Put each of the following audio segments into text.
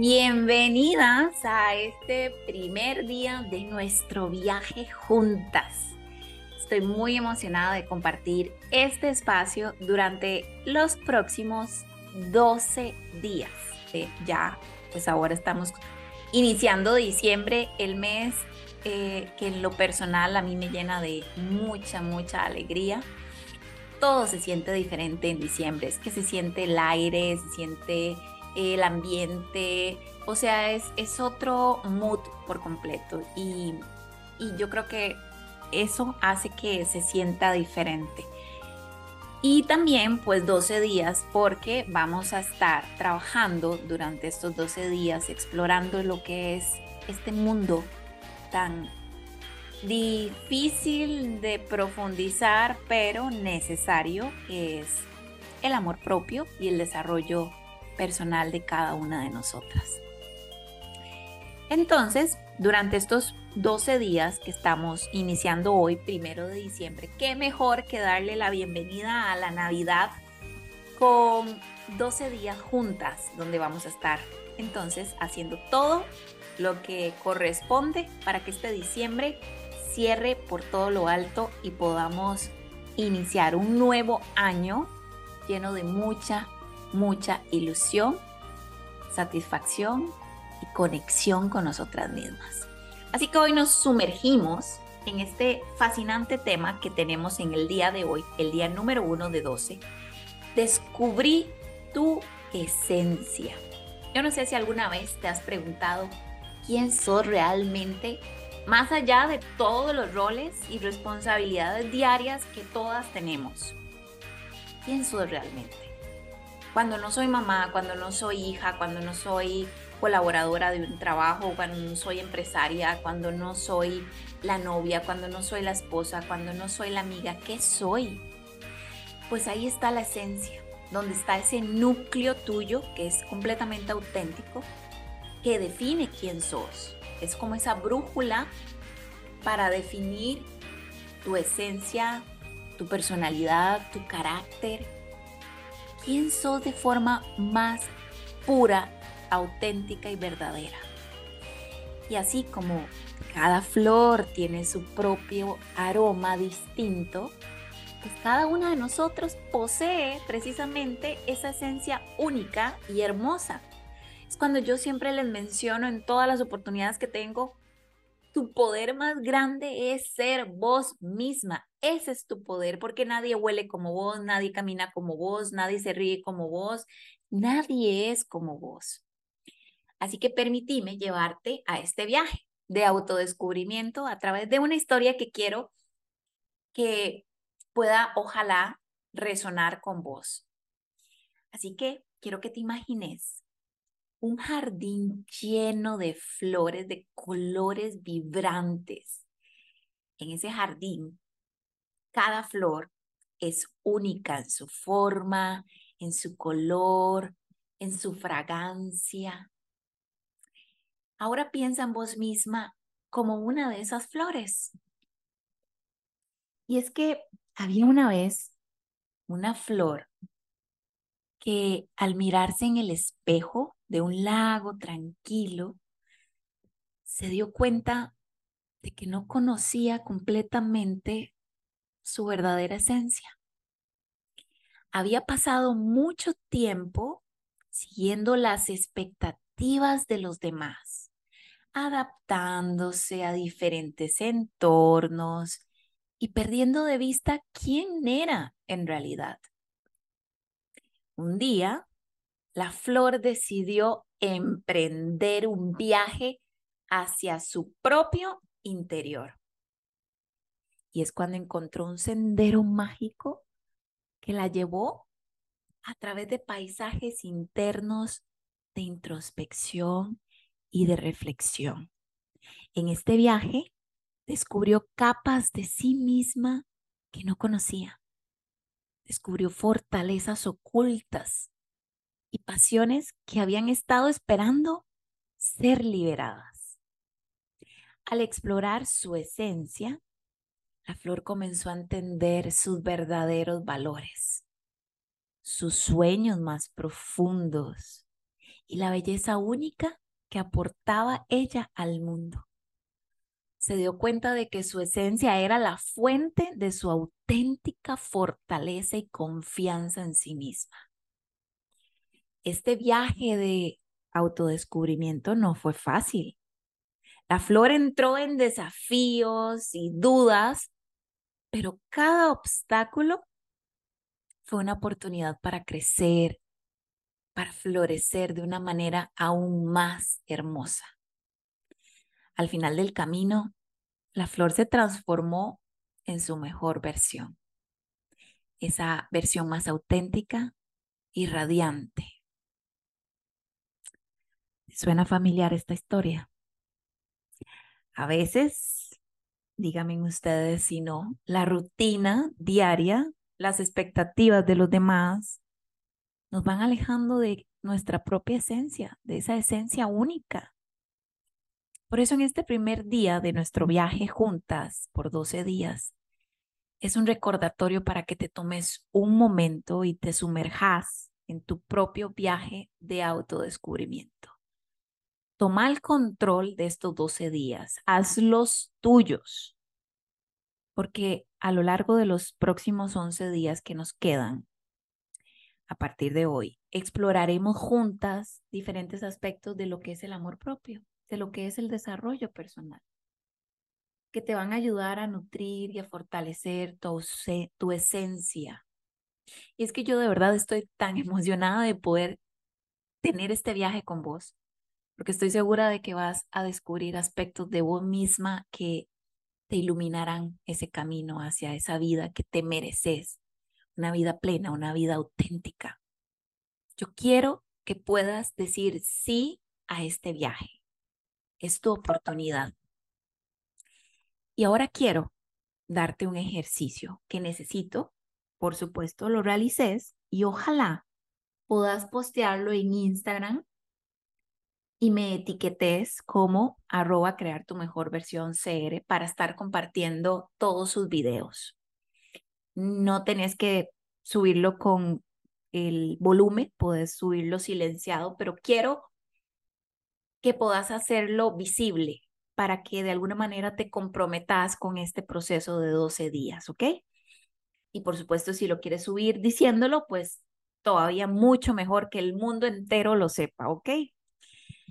Bienvenidas a este primer día de nuestro viaje juntas. Estoy muy emocionada de compartir este espacio durante los próximos 12 días. ya, pues ahora estamos iniciando diciembre, el mes eh, que en lo personal a mí me llena de mucha, mucha alegría. Todo se siente diferente en diciembre, es que se siente el aire, se siente el ambiente, o sea, es, es otro mood por completo y, y yo creo que eso hace que se sienta diferente. Y también pues 12 días porque vamos a estar trabajando durante estos 12 días explorando lo que es este mundo tan difícil de profundizar pero necesario que es el amor propio y el desarrollo personal de cada una de nosotras. Entonces, durante estos 12 días que estamos iniciando hoy, primero de diciembre, qué mejor que darle la bienvenida a la Navidad con 12 días juntas, donde vamos a estar entonces haciendo todo lo que corresponde para que este diciembre cierre por todo lo alto y podamos iniciar un nuevo año lleno de mucha mucha ilusión, satisfacción y conexión con nosotras mismas. Así que hoy nos sumergimos en este fascinante tema que tenemos en el día de hoy, el día número uno de 12. Descubrí tu esencia. Yo no sé si alguna vez te has preguntado quién sos realmente, más allá de todos los roles y responsabilidades diarias que todas tenemos. ¿Quién sos realmente? Cuando no soy mamá, cuando no soy hija, cuando no soy colaboradora de un trabajo, cuando no soy empresaria, cuando no soy la novia, cuando no soy la esposa, cuando no soy la amiga, ¿qué soy? Pues ahí está la esencia, donde está ese núcleo tuyo que es completamente auténtico, que define quién sos. Es como esa brújula para definir tu esencia, tu personalidad, tu carácter, quién sos de forma más pura, auténtica y verdadera. Y así como cada flor tiene su propio aroma distinto, pues cada una de nosotros posee precisamente esa esencia única y hermosa. Es cuando yo siempre les menciono en todas las oportunidades que tengo tu poder más grande es ser vos misma. Ese es tu poder, porque nadie huele como vos, nadie camina como vos, nadie se ríe como vos, nadie es como vos. Así que permitime llevarte a este viaje de autodescubrimiento a través de una historia que quiero que pueda, ojalá, resonar con vos. Así que quiero que te imagines un jardín lleno de flores de colores vibrantes. En ese jardín, cada flor es única en su forma, en su color, en su fragancia. Ahora piensa en vos misma como una de esas flores. Y es que había una vez una flor que al mirarse en el espejo de un lago tranquilo, se dio cuenta de que no conocía completamente su verdadera esencia. Había pasado mucho tiempo siguiendo las expectativas de los demás, adaptándose a diferentes entornos y perdiendo de vista quién era en realidad. Un día, la flor decidió emprender un viaje hacia su propio interior. Y es cuando encontró un sendero mágico que la llevó a través de paisajes internos de introspección y de reflexión. En este viaje descubrió capas de sí misma que no conocía descubrió fortalezas ocultas y pasiones que habían estado esperando ser liberadas. Al explorar su esencia, la flor comenzó a entender sus verdaderos valores, sus sueños más profundos y la belleza única que aportaba ella al mundo. Se dio cuenta de que su esencia era la fuente de su auténtica fortaleza y confianza en sí misma. Este viaje de autodescubrimiento no fue fácil. La flor entró en desafíos y dudas, pero cada obstáculo fue una oportunidad para crecer, para florecer de una manera aún más hermosa. Al final del camino, la flor se transformó en su mejor versión, esa versión más auténtica y radiante. ¿Suena familiar esta historia? A veces, díganme ustedes si no, la rutina diaria, las expectativas de los demás, nos van alejando de nuestra propia esencia, de esa esencia única. Por eso en este primer día de nuestro viaje juntas por 12 días, es un recordatorio para que te tomes un momento y te sumerjas en tu propio viaje de autodescubrimiento. Toma el control de estos 12 días, hazlos tuyos, porque a lo largo de los próximos 11 días que nos quedan, a partir de hoy, exploraremos juntas diferentes aspectos de lo que es el amor propio, de lo que es el desarrollo personal, que te van a ayudar a nutrir y a fortalecer tu, tu esencia. Y es que yo de verdad estoy tan emocionada de poder tener este viaje con vos, porque estoy segura de que vas a descubrir aspectos de vos misma que te iluminarán ese camino hacia esa vida que te mereces, una vida plena, una vida auténtica. Yo quiero que puedas decir sí a este viaje. Es tu oportunidad. Y ahora quiero darte un ejercicio que necesito, por supuesto, lo realices y ojalá puedas postearlo en Instagram y me etiquetes como arroba crear tu mejor versión CR para estar compartiendo todos sus videos. No tenés que subirlo con el volumen, puedes subirlo silenciado, pero quiero que puedas hacerlo visible para que de alguna manera te comprometas con este proceso de 12 días, ¿ok? Y por supuesto, si lo quieres subir diciéndolo, pues todavía mucho mejor que el mundo entero lo sepa, ¿ok?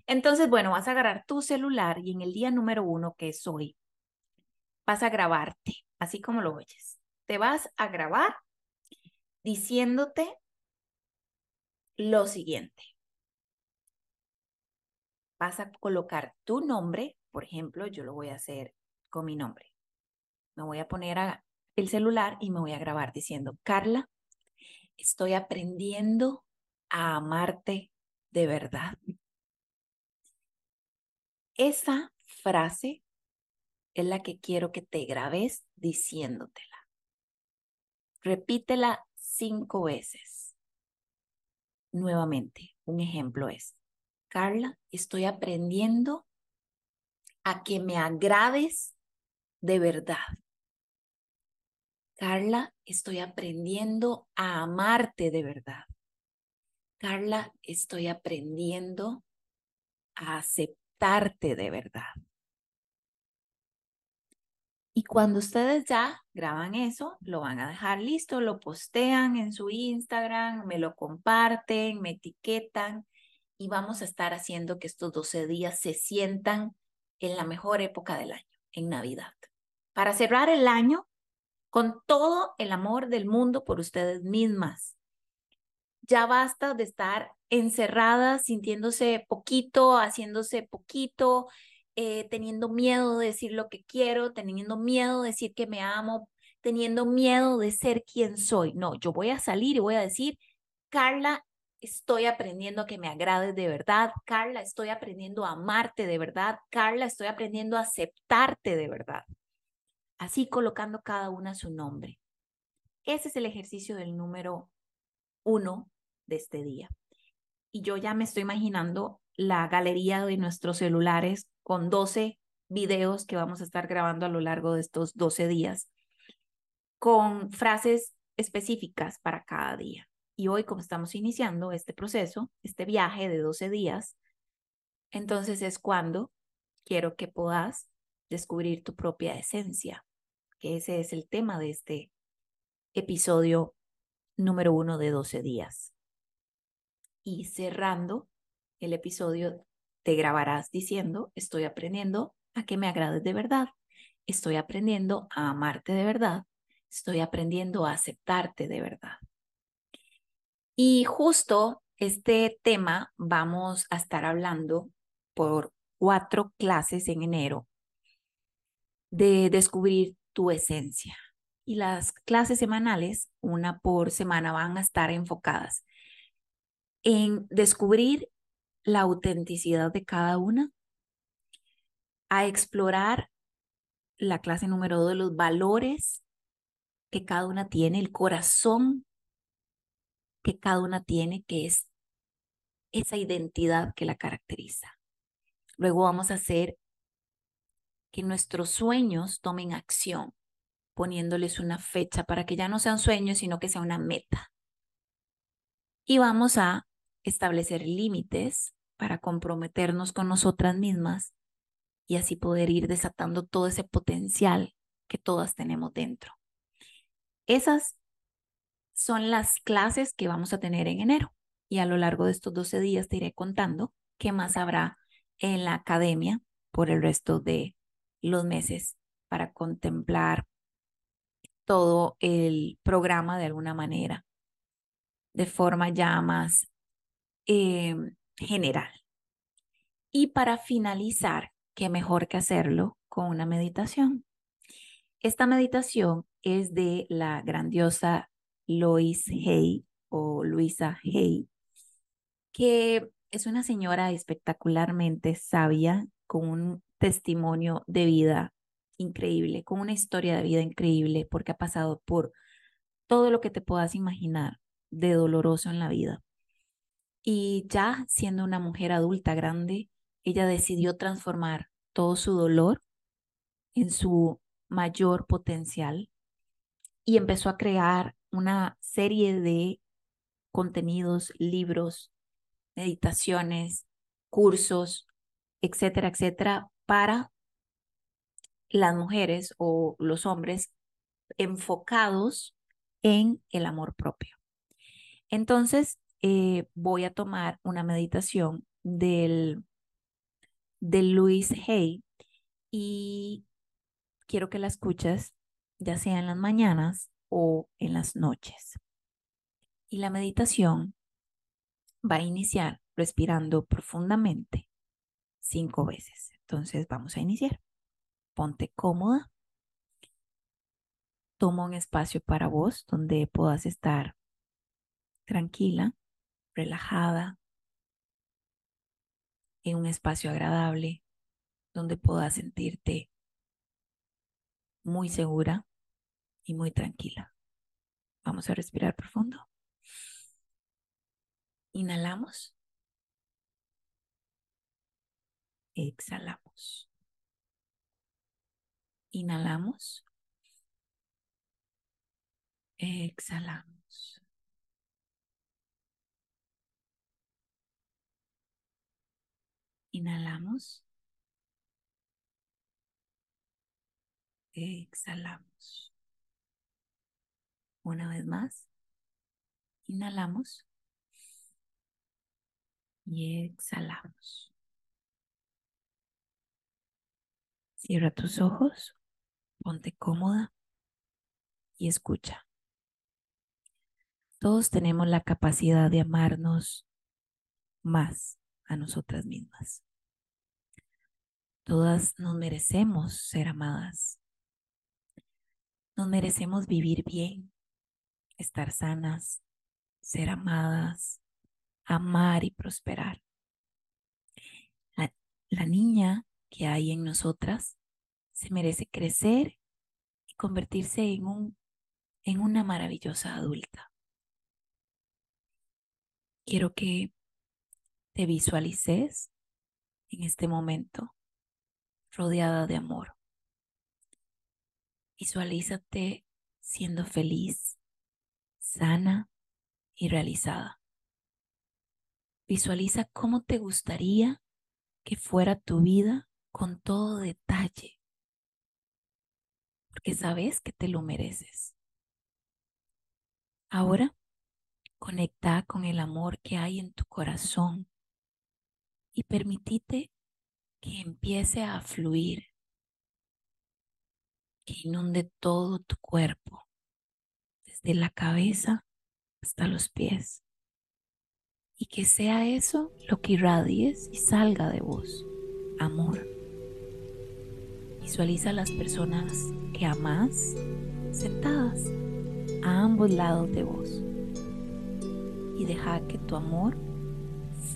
Entonces, bueno, vas a agarrar tu celular y en el día número uno, que es hoy, vas a grabarte, así como lo oyes. Te vas a grabar diciéndote lo siguiente. Vas a colocar tu nombre, por ejemplo, yo lo voy a hacer con mi nombre. Me voy a poner el celular y me voy a grabar diciendo, Carla, estoy aprendiendo a amarte de verdad. Esa frase es la que quiero que te grabes diciéndotela. Repítela cinco veces. Nuevamente, un ejemplo es, Carla, estoy aprendiendo a que me agrades de verdad. Carla, estoy aprendiendo a amarte de verdad. Carla, estoy aprendiendo a aceptar de verdad. Y cuando ustedes ya graban eso, lo van a dejar listo, lo postean en su Instagram, me lo comparten, me etiquetan y vamos a estar haciendo que estos 12 días se sientan en la mejor época del año, en Navidad. Para cerrar el año con todo el amor del mundo por ustedes mismas. Ya basta de estar encerradas, sintiéndose poquito, haciéndose poquito, eh, teniendo miedo de decir lo que quiero, teniendo miedo de decir que me amo, teniendo miedo de ser quien soy. No, yo voy a salir y voy a decir, Carla, estoy aprendiendo a que me agrades de verdad. Carla, estoy aprendiendo a amarte de verdad. Carla, estoy aprendiendo a aceptarte de verdad. Así colocando cada una su nombre. Ese es el ejercicio del número uno de este día y yo ya me estoy imaginando la galería de nuestros celulares con 12 videos que vamos a estar grabando a lo largo de estos 12 días, con frases específicas para cada día. Y hoy, como estamos iniciando este proceso, este viaje de 12 días, entonces es cuando quiero que puedas descubrir tu propia esencia, que ese es el tema de este episodio número uno de 12 días. Y cerrando el episodio, te grabarás diciendo, estoy aprendiendo a que me agrades de verdad, estoy aprendiendo a amarte de verdad, estoy aprendiendo a aceptarte de verdad. Y justo este tema vamos a estar hablando por cuatro clases en enero de descubrir tu esencia. Y las clases semanales, una por semana, van a estar enfocadas en descubrir la autenticidad de cada una, a explorar la clase número dos los valores que cada una tiene, el corazón que cada una tiene, que es esa identidad que la caracteriza. Luego vamos a hacer que nuestros sueños tomen acción, poniéndoles una fecha para que ya no sean sueños, sino que sea una meta. Y vamos a establecer límites para comprometernos con nosotras mismas y así poder ir desatando todo ese potencial que todas tenemos dentro. Esas son las clases que vamos a tener en enero. Y a lo largo de estos 12 días te iré contando qué más habrá en la academia por el resto de los meses para contemplar todo el programa de alguna manera, de forma ya más eh, general. Y para finalizar, qué mejor que hacerlo con una meditación. Esta meditación es de la grandiosa Lois Hay o Luisa Hay, que es una señora espectacularmente sabia, con un testimonio de vida increíble, con una historia de vida increíble, porque ha pasado por todo lo que te puedas imaginar de doloroso en la vida. Y ya siendo una mujer adulta grande, ella decidió transformar todo su dolor en su mayor potencial y empezó a crear una serie de contenidos, libros, meditaciones, cursos, etcétera, etcétera, para las mujeres o los hombres enfocados en el amor propio. Entonces, eh, voy a tomar una meditación del, de Luis Hay y quiero que la escuches ya sea en las mañanas o en las noches. Y la meditación va a iniciar respirando profundamente cinco veces. Entonces vamos a iniciar. Ponte cómoda. Toma un espacio para vos donde puedas estar tranquila, relajada, en un espacio agradable, donde puedas sentirte muy segura y muy tranquila. Vamos a respirar profundo. Inhalamos. Exhalamos. Inhalamos. Exhalamos. Inhalamos. Exhalamos. Una vez más. Inhalamos. Y exhalamos. Cierra tus ojos, ponte cómoda y escucha. Todos tenemos la capacidad de amarnos más a nosotras mismas. Todas nos merecemos ser amadas. Nos merecemos vivir bien, estar sanas, ser amadas, amar y prosperar. La, la niña que hay en nosotras se merece crecer y convertirse en, un, en una maravillosa adulta. Quiero que te visualices en este momento rodeada de amor. Visualízate siendo feliz, sana y realizada. Visualiza cómo te gustaría que fuera tu vida con todo detalle, porque sabes que te lo mereces. Ahora, conecta con el amor que hay en tu corazón y permitite que empiece a fluir, que inunde todo tu cuerpo, desde la cabeza hasta los pies y que sea eso lo que irradies y salga de vos. Amor. Visualiza las personas que amas sentadas a ambos lados de vos y deja que tu amor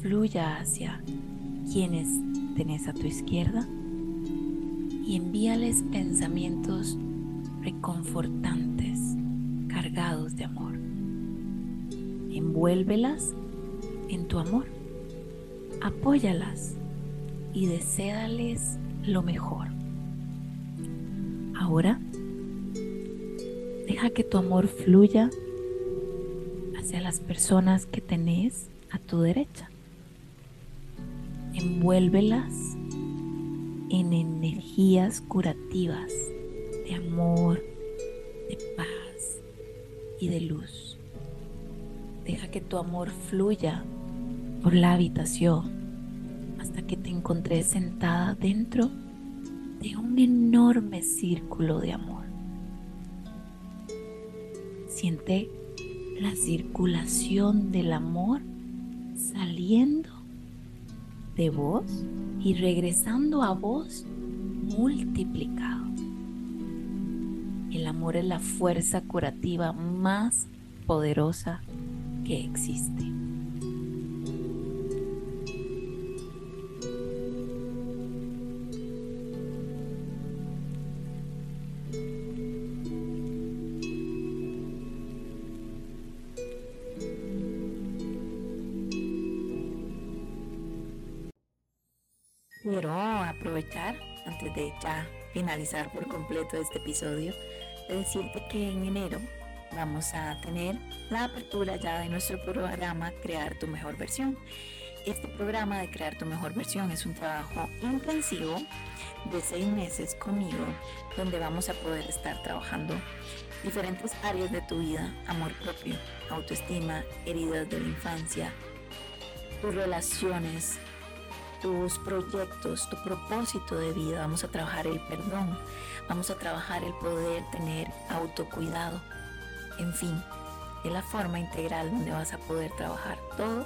fluya hacia quienes tenés a tu izquierda y envíales pensamientos reconfortantes, cargados de amor. Envuélvelas en tu amor. Apóyalas y deséales lo mejor. Ahora, deja que tu amor fluya hacia las personas que tenés a tu derecha. Envuélvelas en energías curativas de amor, de paz y de luz. Deja que tu amor fluya por la habitación hasta que te encontré sentada dentro de un enorme círculo de amor. Siente la circulación del amor saliendo de vos y regresando a vos multiplicado. El amor es la fuerza curativa más poderosa que existe. Aprovechar, antes de ya finalizar por completo este episodio, de decirte que en enero vamos a tener la apertura ya de nuestro programa Crear tu mejor versión. Este programa de Crear tu mejor versión es un trabajo intensivo de seis meses conmigo, donde vamos a poder estar trabajando diferentes áreas de tu vida, amor propio, autoestima, heridas de la infancia, tus relaciones, tus proyectos, tu propósito de vida. Vamos a trabajar el perdón, vamos a trabajar el poder tener autocuidado. En fin, es la forma integral donde vas a poder trabajar todo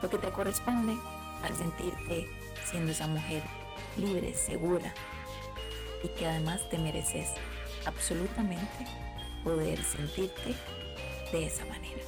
lo que te corresponde para sentirte siendo esa mujer libre, segura y que además te mereces absolutamente poder sentirte de esa manera.